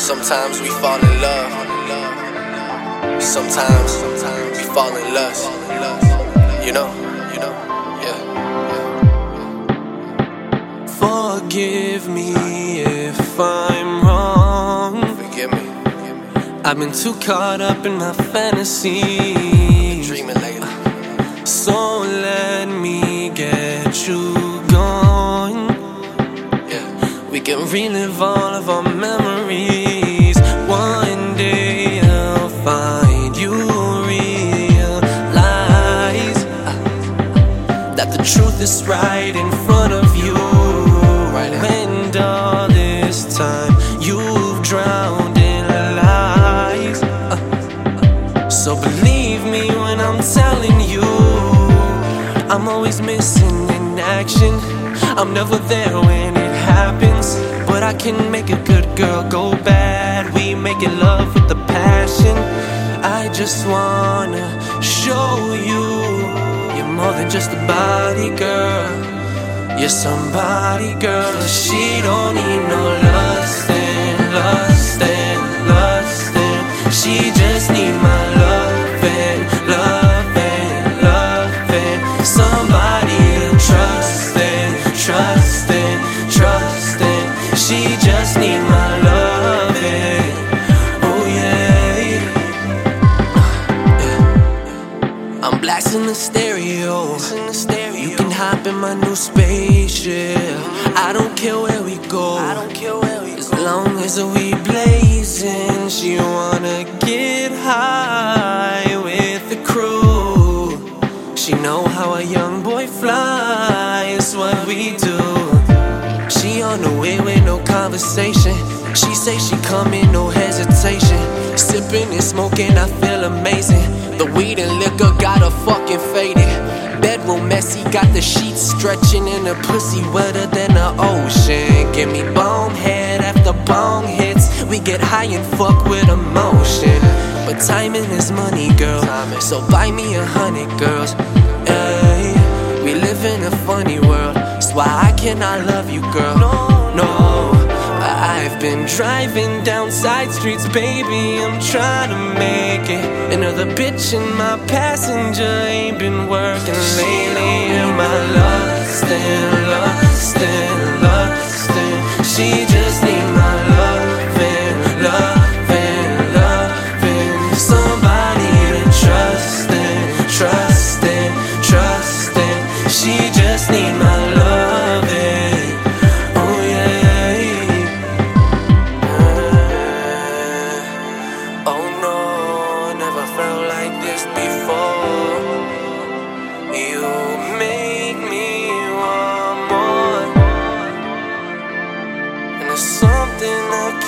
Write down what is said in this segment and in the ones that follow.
Sometimes we fall in love. Sometimes we fall in lust. You know, you know, yeah. Forgive me if I'm wrong. Forgive me. I've been too caught up in my fantasy. Dreaming lately. So let me get you going. Yeah. We can relive all of our memories. The right in front of you. Right. And all this time you've drowned in lies. Uh, so believe me when I'm telling you, I'm always missing in action. I'm never there when it happens, but I can make a good girl go bad. We make it love with the passion. I just wanna show you more than just a body girl. You're somebody, girl. She don't need no lustin', lustin', lustin'. She just need my lovin', lovin', lovin'. Somebody to trust in, trust in, trust in. She just need my I'm blasting the stereo. You can hop in my new spaceship. I don't care where we go. I don't care where we as long as we blazing. She wanna get high with the crew. She know how a young boy flies. What we do. She on the way with no conversation. She say she coming, no hesitation. Sipping and smoking, I feel amazing. The weed and liquor got her fucking faded. Bedroom messy, got the sheets stretching and the pussy wetter than the ocean. Give me bone head after bone hits. We get high and fuck with emotion. But timing is money, girl. So buy me a hundred girls. Ay, we live in a funny world. That's why I cannot love you, girl. No, been driving down side streets, baby. I'm trying to make it. Another bitch in my passenger ain't been working lately. Am I lost and lost and lost?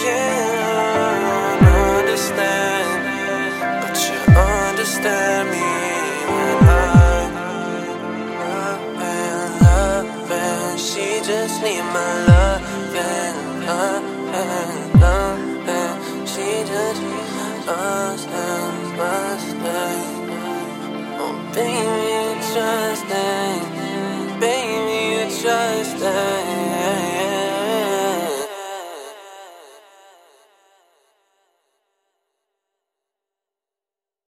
can't understand, but you understand me. And I'm in love, she just need my love and love she just understands my. Oh, baby, you trust it. Baby, you trust it.